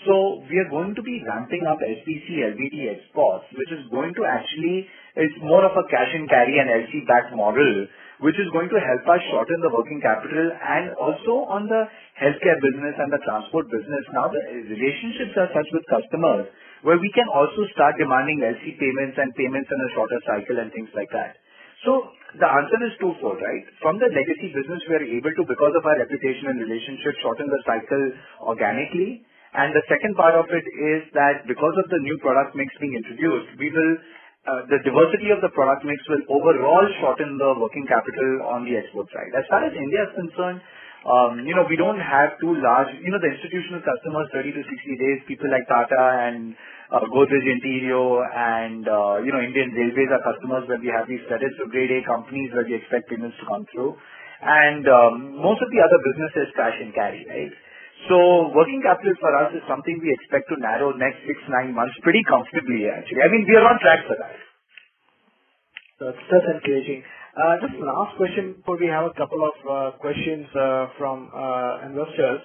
So we are going to be ramping up SPC, LVT exports, which is going to actually, it's more of a cash and carry and LC back model, which is going to help us shorten the working capital and also on the healthcare business and the transport business. Now, the relationships are such with customers where we can also start demanding LC payments and payments in a shorter cycle and things like that. So the answer is twofold, right? From the legacy business, we are able to, because of our reputation and relationship, shorten the cycle organically. And the second part of it is that because of the new product mix being introduced, we will, Uh, the diversity of the product mix will overall shorten the working capital on the export side. As far as India is concerned, um, you know, we don't have too large, you know, the institutional customers, 30 to 60 days, people like Tata and uh, Godrej Interio and, uh, you know, Indian Railways are customers where we have these credits to grade A companies where we expect payments to come through. And um, most of the other businesses cash and carry, right? So working capital for us is something we expect to narrow next six, nine months pretty comfortably, actually. I mean, we are on track for that. That's encouraging. Uh, just last question before we have a couple of uh, questions uh, from investors.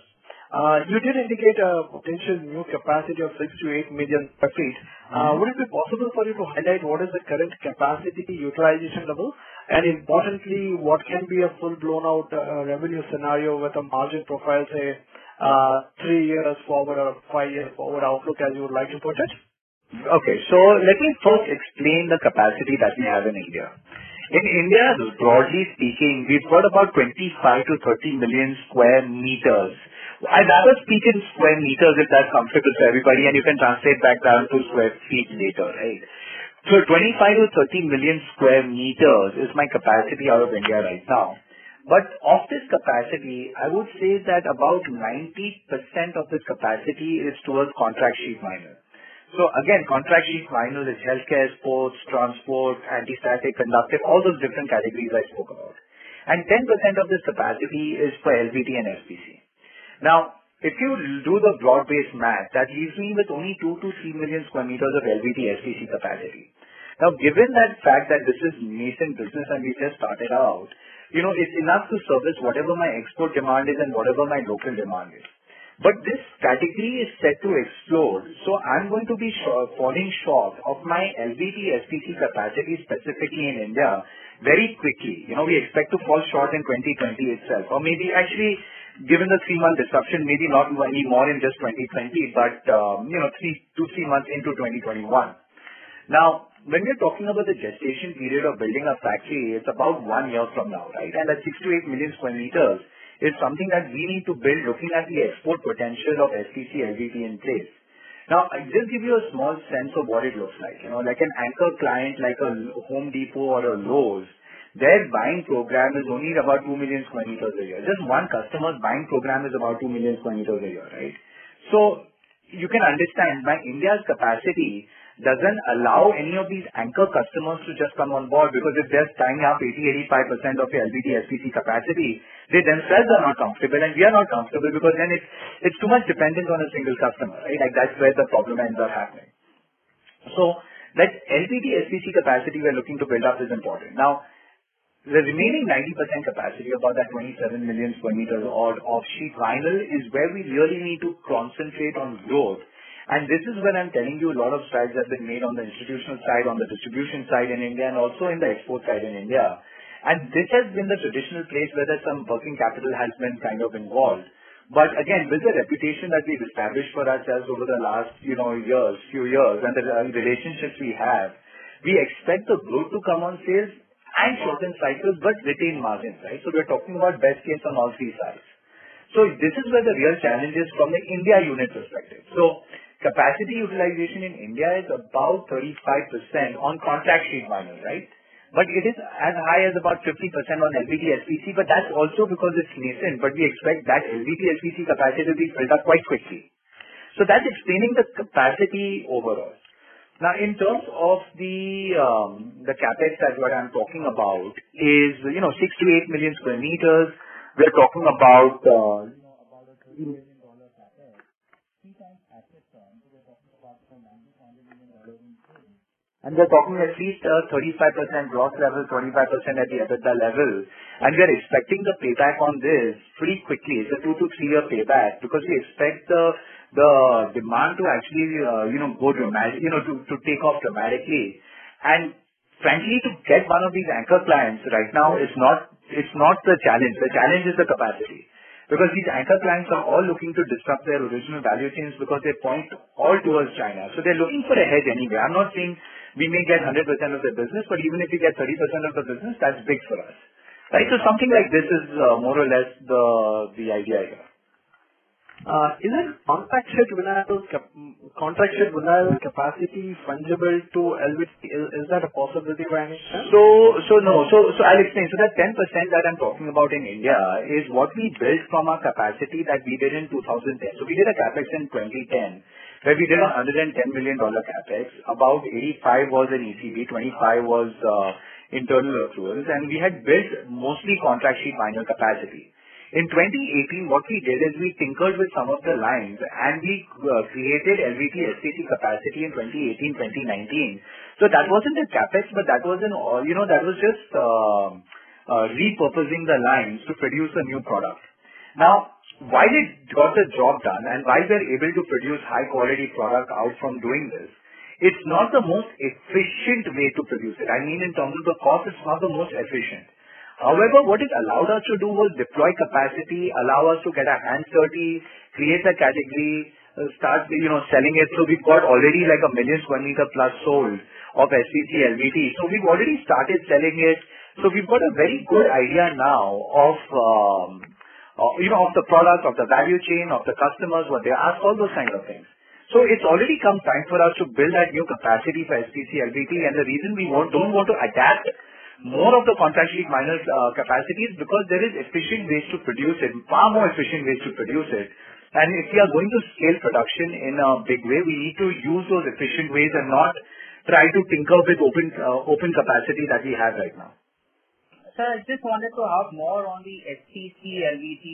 Uh you did indicate a potential new capacity of 6 to 8 million sq ft. Mm-hmm. Would it be possible for you to highlight what is the current capacity utilization level? And importantly, what can be a full-blown out revenue scenario with a margin profile, say, three years forward or five years forward outlook, as you would like to put it? Okay. So let me first explain the capacity that we have in India. In India, broadly speaking, we've got about 25 to 30 million square meters. I'd rather speak in square meters if that's comfortable for everybody, and you can translate back down to square feet later, right? So 25 to 30 million square meters is my capacity out of India right now. But of this capacity, I would say that about 90% of this capacity is towards contract sheet vinyl. So again, contract sheet vinyl is healthcare, sports, transport, anti-static, conductive, all those different categories I spoke about. And 10% of this capacity is for LVT and SPC. Now, if you do the broad-based math, that leaves me with only 2 to 3 million square meters of LVT SPC capacity. Now, given that fact that this is nascent business and we just started out, you know, it's enough to service whatever my export demand is and whatever my local demand is. But this category is set to explode. So I'm going to be falling short of my LVT SPC capacity specifically in India very quickly. You know, we expect to fall short in 2020 itself, or maybe actually, given the three-month disruption, maybe not any more in just 2020, but, um, you know, two, three months into 2021. Now, when we're talking about the gestation period of building a factory, it's about one year from now, right? And that 6 to 8 million square meters is something that we need to build looking at the export potential of SPC, LVT in place. Now, I'll just give you a small sense of what it looks like. You know, like an anchor client like a Home Depot or a Lowe's, their buying program is only about 2 million square meters a year. Just one customer's buying program is about 2 million square meters a year, right? So you can understand my India's capacity doesn't allow any of these anchor customers to just come on board because if they're tying up 80%-85% of your LVT SPC capacity, they themselves are not comfortable and we are not comfortable because then it's it's too much dependent on a single customer, right? Like that's where the problem ends up happening. So that LVT SPC capacity we're looking to build up is important. Now, the remaining 90% capacity, about that 27 million square meters odd of sheet vinyl, is where we really need to concentrate on growth. And this is when I'm telling you a lot of strides have been made on the institutional side, on the distribution side in India, and also in the export side in India. And this has been the traditional place where there's some working capital has been kind of involved. But again, with the reputation that we've established for ourselves over the last, you know, years, few years, and the relationships we have, we expect the growth to come on sales and shorten cycles, but retain margins, right? So we're talking about best case on all three sides. So this is where the real challenge is from the India unit perspective. Capacity utilization in India is about 35% on contract sheet vinyl, right? But it is as high as about 50% on LVT SPC, but that's also because it's nascent, but we expect that LVT SPC capacity to be filled up quite quickly. So that's explaining the capacity overall. Now, in terms of the um, the CapEx that what I'm talking about is, you know, 6 to 8 million square meters. We're talking about about a $30 million CapEx, three times asset turn. So we're talking about $90 million in sales. And we're talking at least uh, a 35% gross level, 25% at the EBITDA level. And we are expecting the payback on this pretty quickly. It's a two to three-year payback because we expect the demand to actually, uh, know, go dramatic, you know, to take off dramatically. And frankly, to get one of these anchor clients right now is not the challenge. The challenge is the capacity because these anchor clients are all looking to disrupt their original value chains because they point all towards China. So they're looking for a hedge anyway. I'm not saying we may get 100% of the business, but even if we get 30% of the business, that's big for us, right? So something like this is uh, more or less the idea here. Uh, is it contracted vinyl capacity fungible to LVT? Is that a possibility by any chance? So no. So I'll explain. So that 10% that I'm talking about in India is what we built from our capacity that we did in 2010. So we did a CapEx in 2010 where we did a $110 million CapEx. About 85 was an ECB, 25 was uh, internal accruals, and we had built mostly contract sheet vinyl capacity. In 2018, what we did is we tinkered with some of the lines, and we uh, created LVT SPC capacity in 2018, 2019. So that wasn't a CapEx, but that was an, uh, you know, that was just repurposing the lines to produce a new product. Now, while it got the job done and while we're able to produce high-quality product out from doing this, it's not the most efficient way to produce it. I mean, in terms of the cost, it's not the most efficient. However, what it allowed us to do was deploy capacity, allow us to get our hands dirty, create a category, uh, start, you know, selling it. So we've got already like a million square meter plus sold of SPC LVT. So we've already started selling it. So we've got a very good idea now of, um, you know, of the product, of the value chain, of the customers, what they ask, all those kinds of things. So it's already come time for us to build that new capacity for SPC. And the reason we don't want to adapt more of the contract sheet vinyl uh, capacity is because there is efficient ways to produce it, far more efficient ways to produce it. And if we are going to scale production in a big way, we need to use those efficient ways and not try to tinker with open uh, open capacity that we have right now. Sir, I just wanted to ask more on the SPC LVT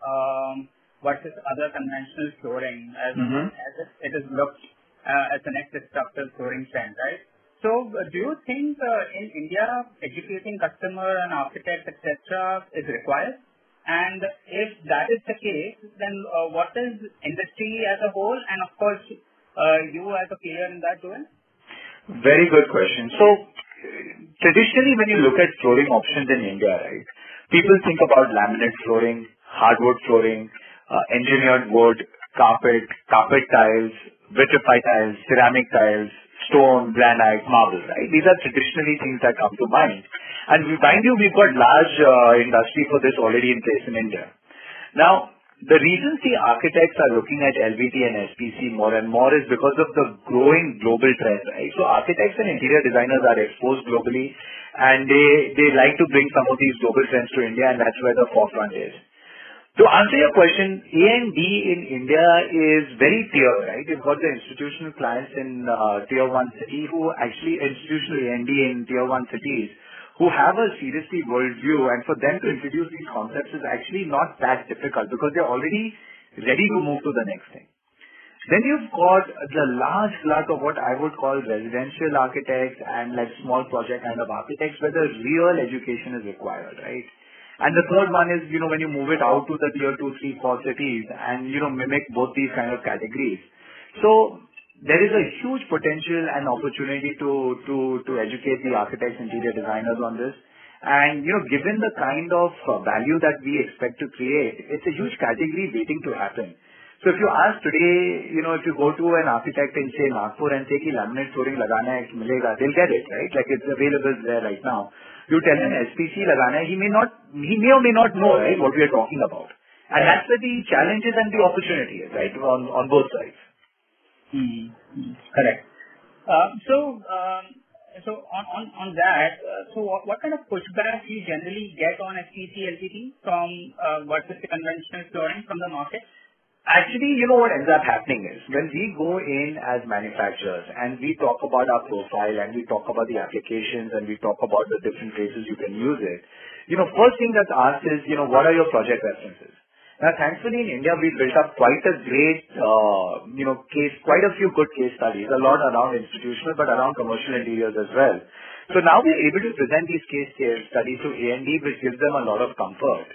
um, versus other conventional flooring as mm-hmm. it is looked uh, as the next disruptive flooring trend, right? So uh, do you think uh, in India, educating customer and architects, etc., is required? And if that is the case, then what is industry as a whole? And of course, you as a player in that doing? Very good question. Traditionally, when you look at flooring options in India, right, people think about laminate flooring, hardwood flooring, uh, engineered wood, carpet, carpet tiles, vitrified tiles, ceramic tiles, stone, granite, marble, right? These are traditionally things that come to mind. And mind you, we've got large uh, industry for this already in place in India. Now, the reason the architects are looking at LVT and SPC more and more is because of the growing global trend, right? So architects and interior designers are exposed globally, and they they like to bring some of these global trends to India, and that's where the forefront is. To answer your question, A&D in India is very tier, right? You've got the institutional clients in uh, tier one city who actually institutional A&D in tier one cities who have a seriously worldview. And for them to introduce these concepts is actually not that difficult because they're already ready to move to the next thing. Then you've got the large glut of what I would call residential architects and like small project kind of architects where the real education is required, right? And the third one is, you know, when you move it out to the tier two, three, four cities and, you know, mimic both these kind of categories. So there is a huge potential and opportunity to educate the architects, and interior designers on this. And, you know, given the kind of uh, value that we expect to create, it's a huge category waiting to happen. So if you ask today, you know, if you go to an architect in, say, Nagpur and say, "Laminate flooring lagana hai, milega," they'll get it, right? Like it's available there right now. you tell him SPC lagana hai, he may not, he may or may not know, what we are talking about. And that's where the challenges and the opportunity is, on both sides. Correct. Uh, so, um, so on, on, on that, uh, so what, kind of pushback you generally get on SPC LVT from uh, versus the conventional flooring from the market? Actually, you know what ends up happening is when we go in as manufacturers and we talk about our profile and we talk about the applications and we talk about the different places you can use it, you know, first thing that's asked is, you know, what are your project references? Now, thankfully in India, we built up quite a great, uh, you know, case, quite a few good case studies, a lot around institutional, but around commercial interiors as well. So now we're able to present these case studies to A&D, which gives them a lot of comfort.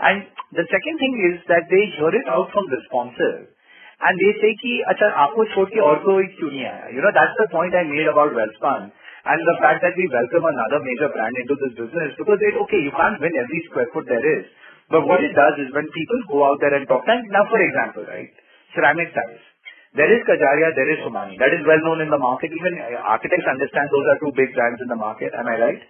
And the second thing is that they hear it out from responsive. And they say aapko chhod ke aur koi kyun nahi? You know, that's the point I made about Welspun. And the fact that we welcome another major brand into this business because okay, you can't win every square foot there is. But what it does is when people go out there and talk, and now for example, right, ceramic tiles. There is Kajaria, there is Somany. That is well known in the market. Even architects understand those are two big brands in the market. Am I right?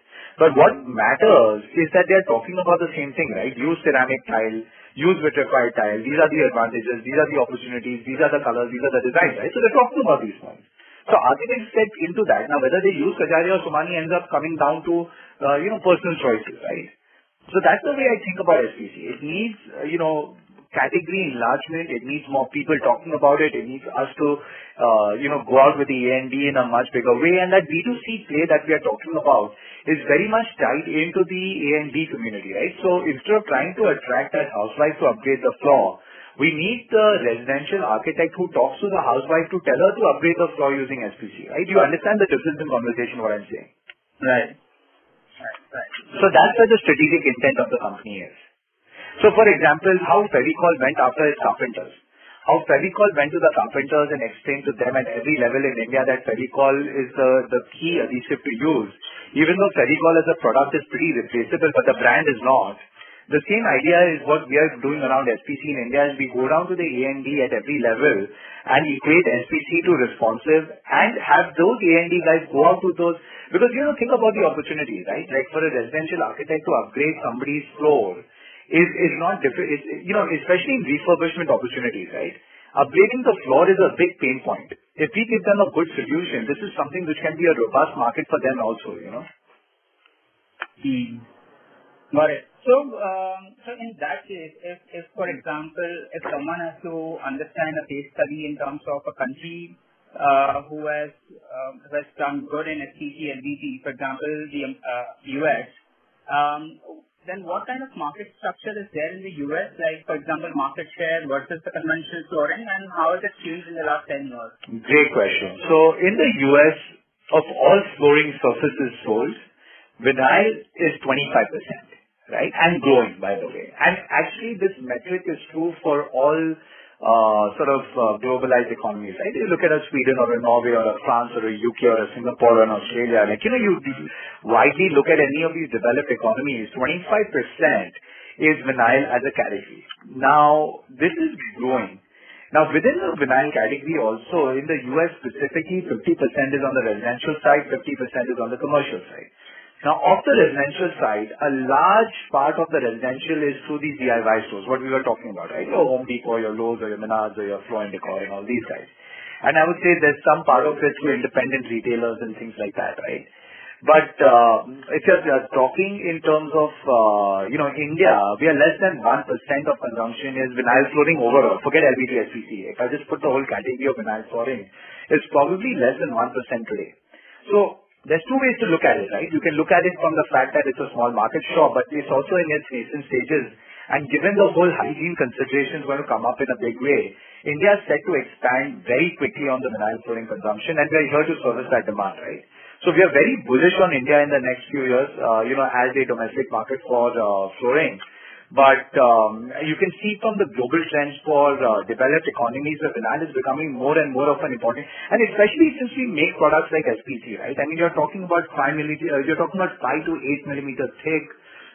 But what matters is that they are talking about the same thing, right? Use ceramic tile, use vitrified tile. These are the advantages, these are the opportunities, these are the colors, these are the designs, right? So they're talking about these points. So architects step into that. Now, whether they use Kajaria or Somany ends up coming down to, uh, you know, personal choices, right? So that's the way I think about SPC. It needs, uh, you know, category enlargement. It needs more people talking about it. It needs us to, uh, you know, go out with the A&D in a much bigger way. And that B2C play that we are talking about is very much tied into the A&D community, right? So instead of trying to attract that housewife to upgrade the floor, we need the residential architect who talks to the housewife to tell her to upgrade the floor using SPC, right? You understand the difference in conversation what I'm saying? Right. So that's where the strategic intent of the company is. So for example, how Fevicol went after its carpenters how Fevicol went to the carpenters and explained to them at every level in India that Fevicol is the, the key adhesive to use. Even though Fevicol as a product is pretty replaceable, but the brand is not. The same idea is what we are doing around SPC in India is we go down to the A&D at every level and equate SPC to responsive and have those A&D guys go out to those, because you know, think about the opportunity, right? Like for a residential architect to upgrade somebody's floor, is is not different. You know, especially in refurbishment opportunities, right? Upgrading the floor is a big pain point. If we give them a good solution, this is something which can be a robust market for them also, you know. Hmm. Got it. So, um, so in that case, if, if for example, if someone has to understand a case study in terms of a country who has uh, has done good in SPC LVT, for example, the uh, US, um, then what kind of market structure is there in the U.S., like, for example, market share versus the conventional flooring, and how has it changed in the last 10 years? Great question. So in the U.S., of all flooring surfaces sold, vinyl is 25%, right? And growing, by the way. And actually, this metric is true for all uh, sort of uh, globalized economies, right? You look at a Sweden or a Norway or a France or a UK or a Singapore or an Australia, like, you know, you widely look at any of these developed economies, 25% is vinyl as a category. Now, this is growing. Now, within the vinyl category also, in the US specifically, 50% is on the residential side, 50% is on the commercial side. Now, of the residential side, a large part of the residential is through these DIY stores, what we were talking about, right? Your Home Depot, your Lowe's, or your Menards, or your Floor & Decor, and all these guys. And I would say there's some part of it through independent retailers and things like that, right? But uh, if you're talking in terms of, uh, you know, India, we are less than 1% of consumption is vinyl flooring overall. Forget LVT, SPC. If I just put the whole category of vinyl flooring, it's probably less than 1% today. So there's two ways to look at it, right? You can look at it from the fact that it's a small market, sure, but it's also in its nascent stages. And given the whole hygiene considerations going to come up in a big way, India is set to expand very quickly on the vinyl flooring consumption, and we're here to service that demand, right? So we are very bullish on India in the next few years, uh, you know, as a domestic market for uh, flooring. But um, you can see from the global trends for uh, developed economies, the vinyl is becoming more and more of an important, and especially since we make products like SPC, right? I mean, you're talking about five millimeter, uh, you're talking about five to eight millimeter thick,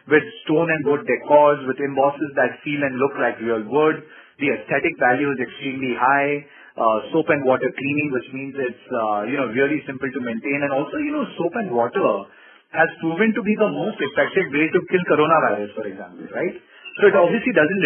with stone and wood decors, with embosses that feel and look like real wood. The aesthetic value is extremely high. Uh, soap and water cleaning, which means it's you know really simple to maintain, and also you know soap and water has proven to be the most effective way to kill coronavirus, for example, right? So it obviously doesn't,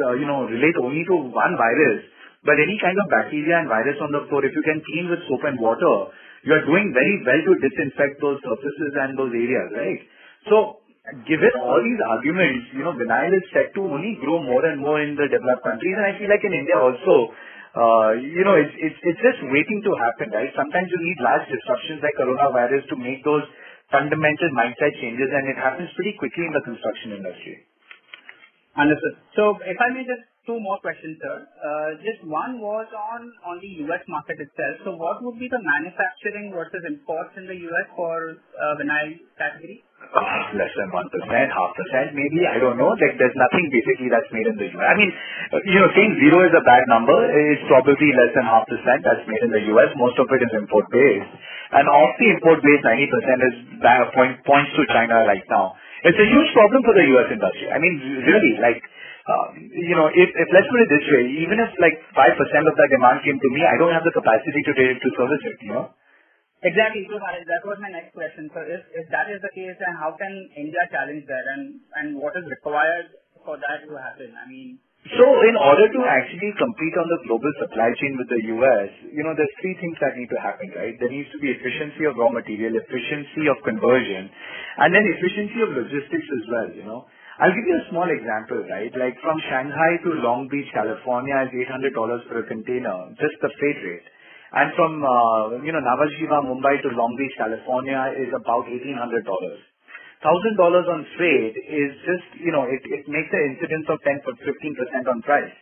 uh, you know, relate only to one virus, but any kind of bacteria and virus on the floor, if you can clean with soap and water, you are doing very well to disinfect those surfaces and those areas, right? So given all these arguments, you know, vinyl is set to only grow more and more in the developed countries, and I feel like in India also, uh, you know, it's just waiting to happen, right? Sometimes you need large disruptions like coronavirus to make those fundamental mindset changes, and it happens pretty quickly in the construction industry. Understood. So if I may just two more questions, sir. Uh, just one was on on the U.S. market itself. So what would be the manufacturing versus imports in the U.S. for uh, vinyl category? Uh, less than 1%, half percent maybe. I don't know. Like there's nothing basically that's made in the U.S. I mean, you know, saying zero is a bad number. It's probably less than half percent that's made in the U.S. Most of it is import based. And of the import base, 90% is point, points to China right now. It's a huge problem for the U.S. industry. I mean, really, like, uh, you know, if, if let's put it this way, even if like 5% of that demand came to me, I don't have the capacity to, to service it, you know? Exactly. So that was my next question. So if, if that is the case, then how can India challenge that and, and what is required for that to happen? I mean, so in order to actually compete on the global supply chain with the US, you know, there's three things that need to happen, right? There needs to be efficiency of raw material, efficiency of conversion, and then efficiency of logistics as well, you know. I'll give you a small example, right? Like from Shanghai to Long Beach, California is $800 for a container, just the freight rate. And from, uh, you know, Nhava Sheva, Mumbai to Long Beach, California is about $1,800. $1,000 on freight is just, you know, it, it makes an incidence of 10 15% on price.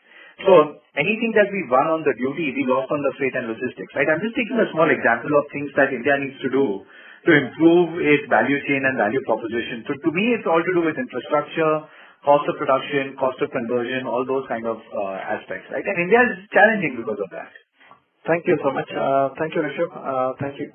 So anything that we won on the duty, we lost on the freight and logistics, right? I'm just taking a small example of things that India needs to do to improve its value chain and value proposition. So to me, it's all to do with infrastructure, cost of production, cost of conversion, all those kind of uh, aspects, right? And India is challenging because of that. Thank you so much. Uh, thank you, Rishabh. Uh, thank you.